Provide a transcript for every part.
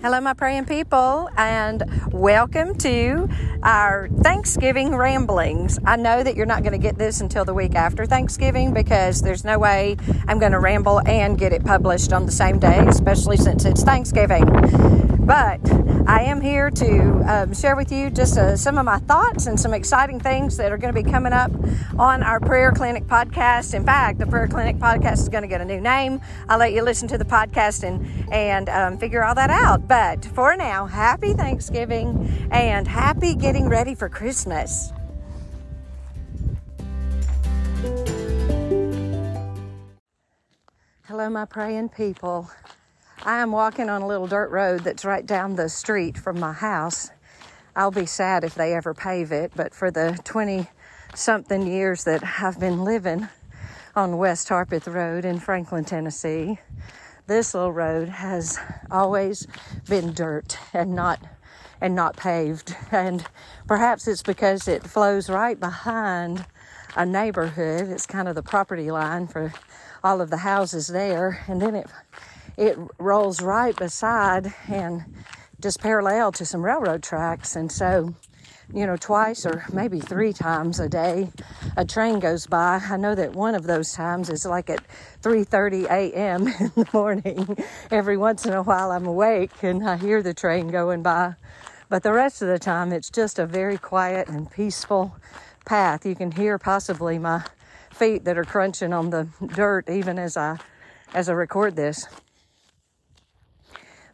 Hello, my praying people, and welcome to our Thanksgiving ramblings. I know that you're not going to get this until the week after Thanksgiving because there's no way I'm going to ramble and get it published on the same day, especially since it's Thanksgiving. But I am here to um, share with you just uh, some of my thoughts and some exciting things that are going to be coming up on our Prayer Clinic podcast. In fact, the Prayer Clinic podcast is going to get a new name. I'll let you listen to the podcast and, and um, figure all that out. But for now, happy Thanksgiving and happy getting ready for Christmas. Hello, my praying people. I am walking on a little dirt road that's right down the street from my house. I'll be sad if they ever pave it, but for the 20 something years that I've been living on West Harpeth Road in Franklin, Tennessee, this little road has always been dirt and not and not paved. And perhaps it's because it flows right behind a neighborhood. It's kind of the property line for all of the houses there, and then it it rolls right beside and just parallel to some railroad tracks. And so, you know, twice or maybe three times a day, a train goes by. I know that one of those times is like at 3:30 a.m. in the morning. Every once in a while, I'm awake and I hear the train going by. But the rest of the time, it's just a very quiet and peaceful path. You can hear possibly my feet that are crunching on the dirt even as I as I record this.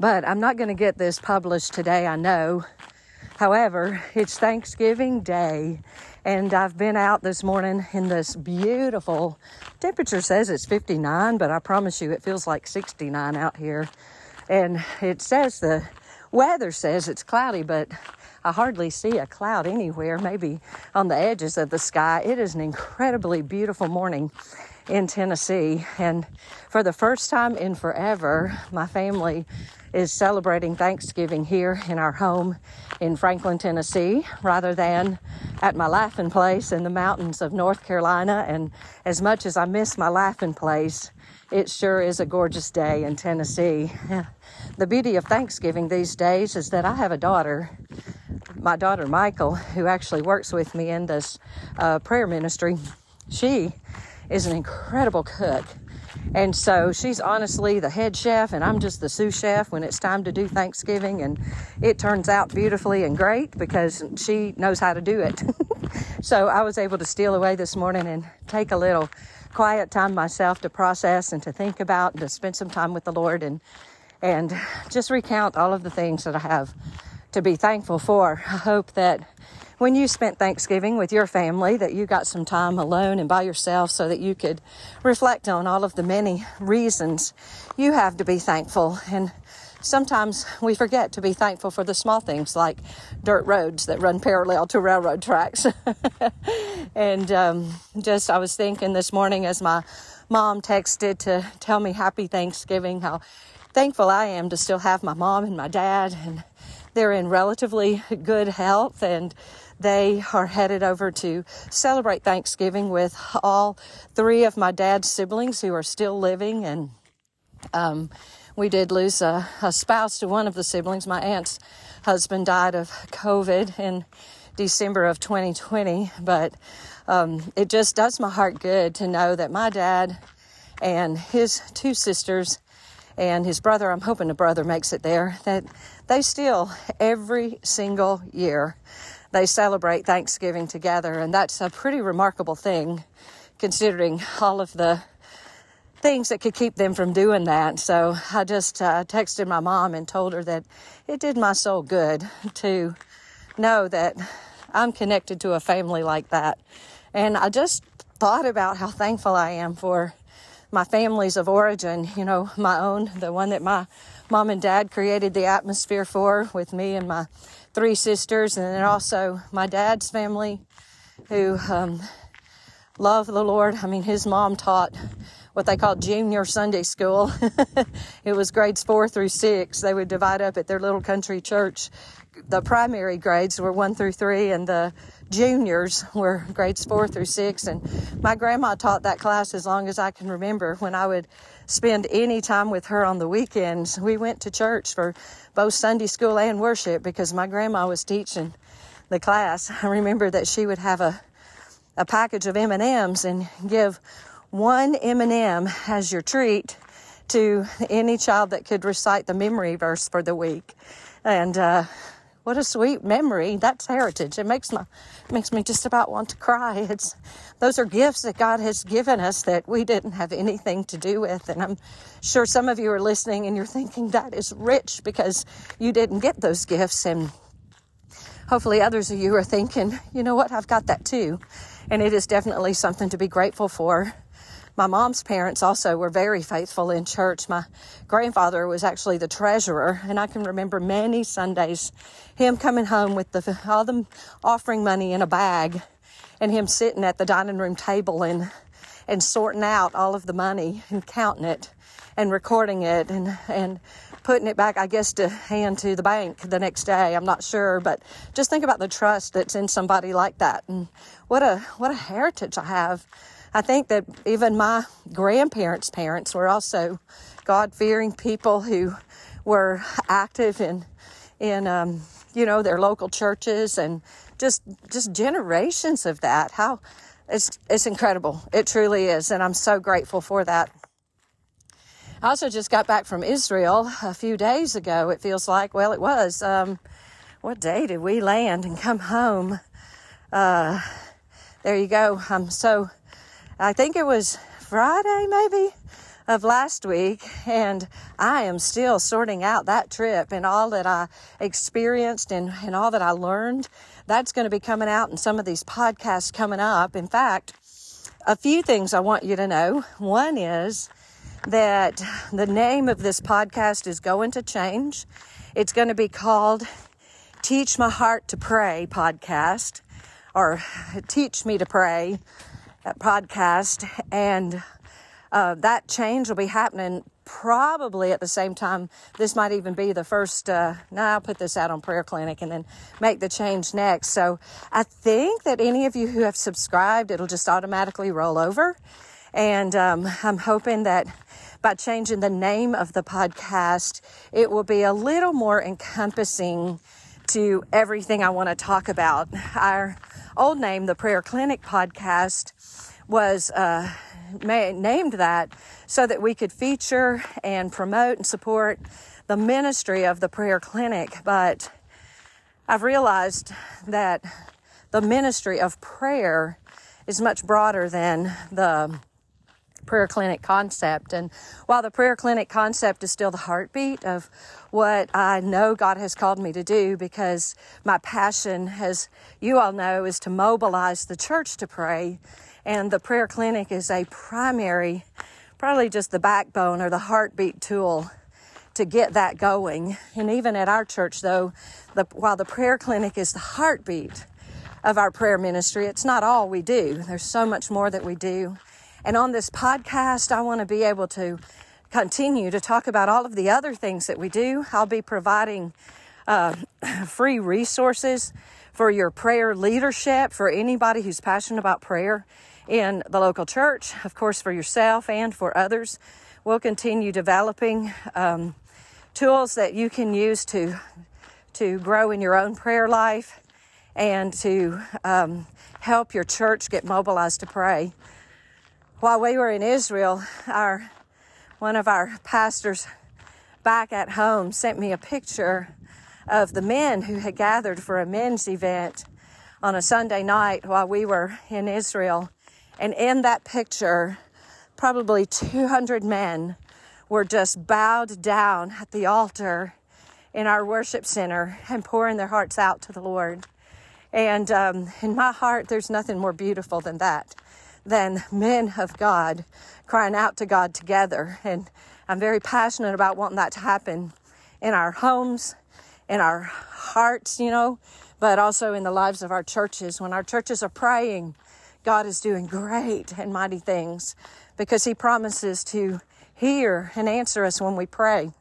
But I'm not going to get this published today, I know. However, it's Thanksgiving Day, and I've been out this morning in this beautiful temperature says it's 59, but I promise you it feels like 69 out here. And it says the weather says it's cloudy, but I hardly see a cloud anywhere, maybe on the edges of the sky. It is an incredibly beautiful morning in Tennessee, and for the first time in forever, my family is celebrating Thanksgiving here in our home in Franklin, Tennessee, rather than at my laughing place in the mountains of North Carolina. And as much as I miss my laughing place, it sure is a gorgeous day in Tennessee. The beauty of Thanksgiving these days is that I have a daughter, my daughter Michael, who actually works with me in this uh, prayer ministry. She is an incredible cook. And so she's honestly the head chef, and I'm just the sous chef when it's time to do Thanksgiving. And it turns out beautifully and great because she knows how to do it. so I was able to steal away this morning and take a little quiet time myself to process and to think about and to spend some time with the Lord and and just recount all of the things that I have to be thankful for. I hope that when you spent Thanksgiving with your family that you got some time alone and by yourself so that you could reflect on all of the many reasons you have to be thankful. And sometimes we forget to be thankful for the small things like dirt roads that run parallel to railroad tracks. and um, just, I was thinking this morning as my mom texted to tell me happy Thanksgiving, how thankful I am to still have my mom and my dad and they're in relatively good health and they are headed over to celebrate Thanksgiving with all three of my dad's siblings who are still living. And um, we did lose a, a spouse to one of the siblings. My aunt's husband died of COVID in December of 2020. But um, it just does my heart good to know that my dad and his two sisters and his brother, I'm hoping the brother makes it there, that they still, every single year, they celebrate Thanksgiving together. And that's a pretty remarkable thing considering all of the things that could keep them from doing that. So I just uh, texted my mom and told her that it did my soul good to know that I'm connected to a family like that. And I just thought about how thankful I am for my families of origin, you know, my own, the one that my mom and dad created the atmosphere for with me and my three sisters, and then also my dad's family who um, love the Lord. I mean, his mom taught what they called junior Sunday school. it was grades four through six. They would divide up at their little country church. The primary grades were one through three, and the juniors were grades four through six. And my grandma taught that class as long as I can remember. When I would spend any time with her on the weekends, we went to church for both Sunday school and worship because my grandma was teaching the class. I remember that she would have a a package of M&Ms and give one M&M as your treat to any child that could recite the memory verse for the week. And uh, what a sweet memory! That's heritage. It makes my makes me just about want to cry. It's those are gifts that God has given us that we didn't have anything to do with. And I'm sure some of you are listening and you're thinking that is rich because you didn't get those gifts. And hopefully others of you are thinking, you know what, I've got that too. And it is definitely something to be grateful for. My mom's parents also were very faithful in church. My grandfather was actually the treasurer, and I can remember many Sundays him coming home with the, all the offering money in a bag and him sitting at the dining room table and, and sorting out all of the money and counting it and recording it and, and putting it back, I guess, to hand to the bank the next day. I'm not sure, but just think about the trust that's in somebody like that, and what a what a heritage I have. I think that even my grandparents' parents were also God fearing people who were active in in um, you know their local churches and just just generations of that. How it's it's incredible. It truly is, and I'm so grateful for that. I also just got back from Israel a few days ago. It feels like, well, it was. Um, what day did we land and come home? Uh, there you go. Um, so I think it was Friday, maybe of last week, and I am still sorting out that trip and all that I experienced and, and all that I learned. That's going to be coming out in some of these podcasts coming up. In fact, a few things I want you to know. One is that the name of this podcast is going to change. It's going to be called Teach My Heart to Pray podcast or Teach Me to Pray uh, podcast. And uh, that change will be happening probably at the same time. This might even be the first. Uh, now I'll put this out on Prayer Clinic and then make the change next. So I think that any of you who have subscribed, it'll just automatically roll over. And um, I'm hoping that by changing the name of the podcast, it will be a little more encompassing to everything I want to talk about. Our old name, the Prayer Clinic Podcast, was uh, named that so that we could feature and promote and support the ministry of the Prayer Clinic. But I've realized that the ministry of prayer is much broader than the prayer clinic concept. And while the prayer clinic concept is still the heartbeat of what I know God has called me to do, because my passion, as you all know, is to mobilize the church to pray. And the prayer clinic is a primary, probably just the backbone or the heartbeat tool to get that going. And even at our church, though, the, while the prayer clinic is the heartbeat of our prayer ministry, it's not all we do. There's so much more that we do. And on this podcast, I want to be able to continue to talk about all of the other things that we do. I'll be providing uh, free resources for your prayer leadership, for anybody who's passionate about prayer in the local church, of course, for yourself and for others. We'll continue developing um, tools that you can use to to grow in your own prayer life and to um, help your church get mobilized to pray while we were in Israel, our one of our pastors back at home sent me a picture of the men who had gathered for a men's event on a Sunday night while we were in Israel. And in that picture, probably 200 men were just bowed down at the altar in our worship center and pouring their hearts out to the Lord. And um, in my heart, there's nothing more beautiful than that than men of God crying out to God together. And I'm very passionate about wanting that to happen in our homes, in our hearts, you know, but also in the lives of our churches. When our churches are praying, God is doing great and mighty things because He promises to hear and answer us when we pray.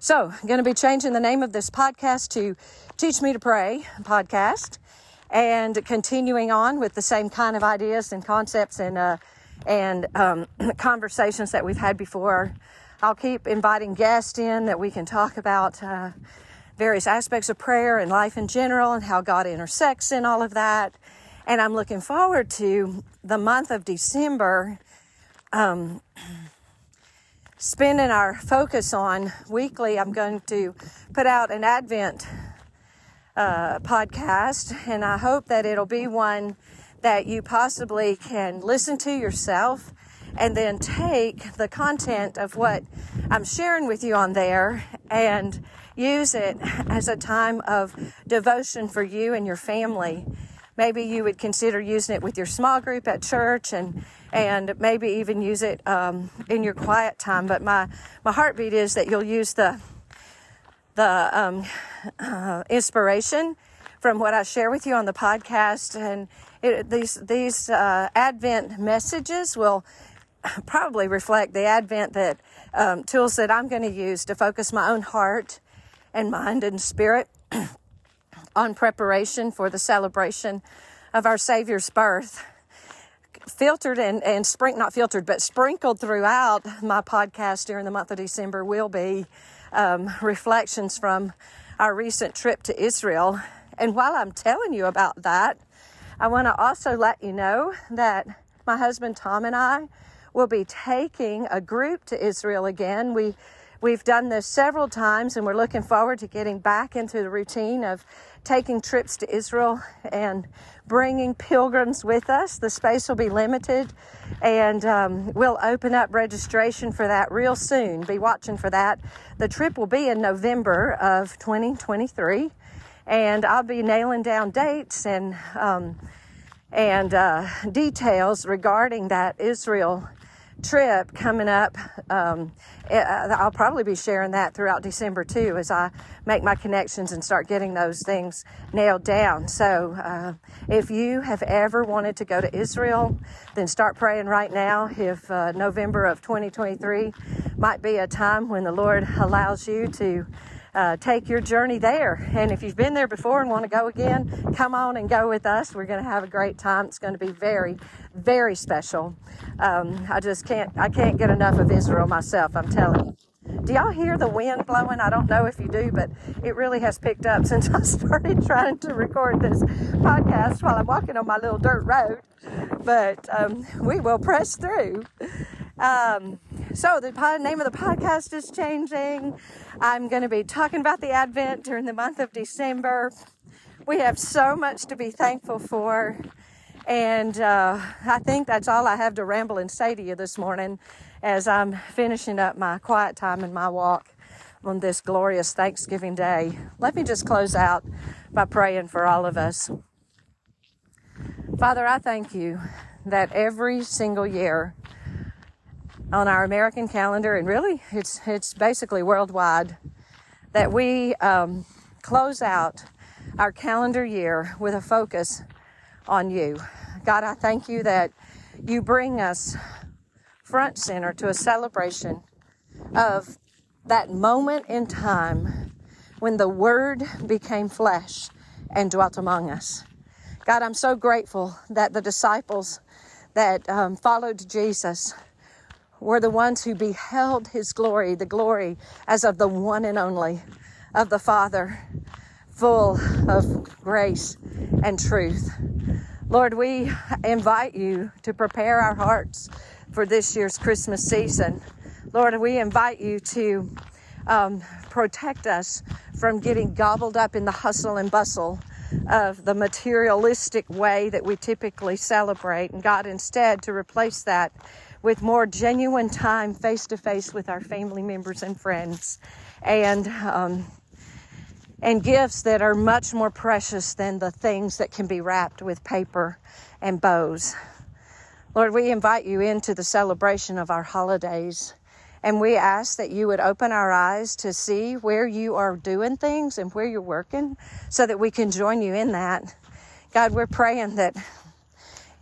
So, I'm going to be changing the name of this podcast to Teach Me to Pray podcast and continuing on with the same kind of ideas and concepts and, uh, and um, conversations that we've had before. I'll keep inviting guests in that we can talk about uh, various aspects of prayer and life in general and how God intersects in all of that. And I'm looking forward to the month of December. Um, spending our focus on weekly, I'm going to put out an Advent uh, podcast, and I hope that it'll be one that you possibly can listen to yourself and then take the content of what I'm sharing with you on there and use it as a time of devotion for you and your family. Maybe you would consider using it with your small group at church and and maybe even use it um, in your quiet time but my my heartbeat is that you'll use the the um, uh, inspiration from what I share with you on the podcast and it, these these uh, Advent messages will probably reflect the Advent that um, tools that I'm going to use to focus my own heart and mind and spirit on preparation for the celebration of our Savior's birth. Filtered and, and sprink, not filtered, but sprinkled throughout my podcast during the month of December will be um, reflections from our recent trip to Israel. And while I'm telling you about that, I want to also let you know that my husband Tom and I will be taking a group to Israel again. We We've done this several times and we're looking forward to getting back into the routine of taking trips to Israel and bringing pilgrims with us. The space will be limited and um, we'll open up registration for that real soon. Be watching for that. The trip will be in November of 2023 and I'll be nailing down dates and um, and uh, details regarding that Israel trip coming up. Um, eh, I'll probably be sharing that throughout December too as I make my connections and start getting those things nailed down. So, uh, if you have ever wanted to go to Israel, then start praying right now. If uh, November of 2023 might be a time when the Lord allows you to uh, take your journey there. And if you've been there before and want to go again, come on and go with us. We're going to have a great time. It's going to be very, very special. Um, I just can't, I can't get enough of Israel myself. I'm telling you. Do y'all hear the wind blowing? I don't know if you do, but it really has picked up since I started trying to record this podcast while I'm walking on my little dirt road. But um, we will press through. Um, so the name of the podcast is changing. I'm going to be talking about the Advent during the month of December. We have so much to be thankful for. And uh, I think that's all I have to ramble and say to you this morning as I'm finishing up my quiet time and my walk on this glorious Thanksgiving day. Let me just close out by praying for all of us. Father, I thank you that every single year on our American calendar, and really it's, it's basically worldwide, that we um, close out our calendar year with a focus on you. God, I thank you that you bring us front center to a celebration of that moment in time when the Word became flesh and dwelt among us. God, I'm so grateful that the disciples that um, followed Jesus were the ones who beheld his glory, the glory as of the one and only of the Father, full of grace and truth. Lord, we invite you to prepare our hearts for this year's Christmas season. Lord, we invite you to um, protect us from getting gobbled up in the hustle and bustle of the materialistic way that we typically celebrate. And God, instead, to replace that with more genuine time face to face with our family members and friends and um, and gifts that are much more precious than the things that can be wrapped with paper and bows. Lord, we invite you into the celebration of our holidays. And we ask that you would open our eyes to see where you are doing things and where you're working so that we can join you in that. God, we're praying that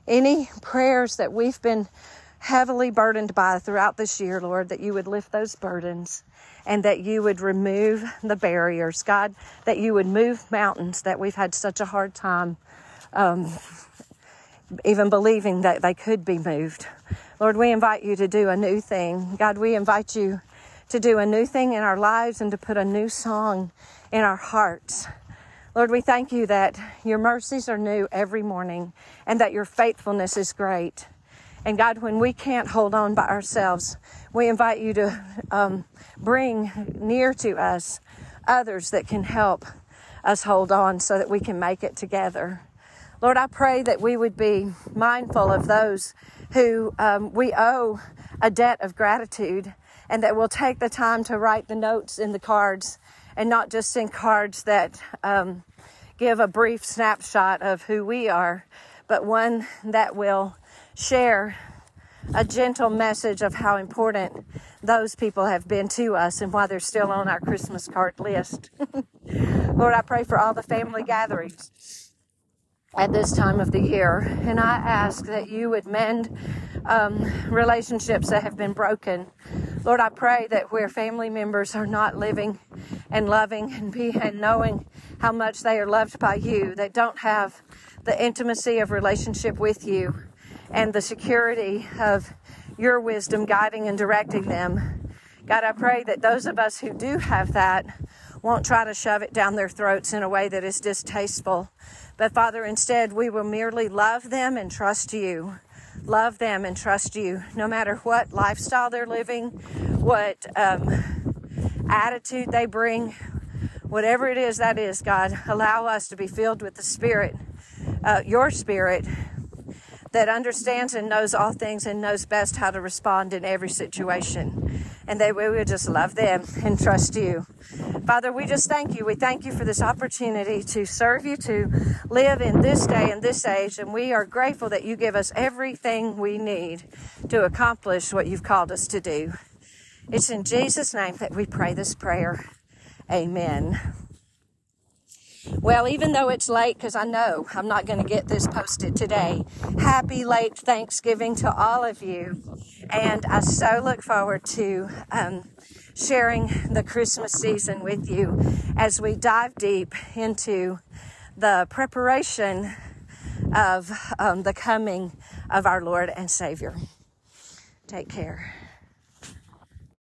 Any prayers that we've been heavily burdened by throughout this year, Lord, that you would lift those burdens and that you would remove the barriers, God, that you would move mountains that we've had such a hard time um, even believing that they could be moved. Lord, we invite you to do a new thing. God, we invite you to do a new thing in our lives and to put a new song in our hearts. Lord, we thank you that your mercies are new every morning and that your faithfulness is great. And God, when we can't hold on by ourselves, we invite you to um, bring near to us others that can help us hold on so that we can make it together. Lord, I pray that we would be mindful of those who um, we owe a debt of gratitude and that we'll take the time to write the notes in the cards and not just in cards that um, give a brief snapshot of who we are, but one that will share a gentle message of how important those people have been to us and why they're still on our Christmas card list. Lord, I pray for all the family gatherings at this time of the year. And I ask that you would mend um, relationships that have been broken. Lord, I pray that where family members are not living and loving and be and knowing how much they are loved by you, they don't have the intimacy of relationship with you and the security of your wisdom guiding and directing them. God, I pray that those of us who do have that won't try to shove it down their throats in a way that is distasteful, but Father, instead, we will merely love them and trust you. Love them and trust you, no matter what lifestyle they're living, what um, attitude they bring, whatever it is that is, God, allow us to be filled with the Spirit, uh, your Spirit, that understands and knows all things and knows best how to respond in every situation. And that we would just love them and trust you. Father, we just thank you. We thank you for this opportunity to serve you, to live in this day and this age. And we are grateful that you give us everything we need to accomplish what you've called us to do. It's in Jesus' name that we pray this prayer. Amen. Well, even though it's late, because I know I'm not going to get this posted today, happy late Thanksgiving to all of you. And I so look forward to um, sharing the Christmas season with you as we dive deep into the preparation of um, the coming of our Lord and Savior. Take care.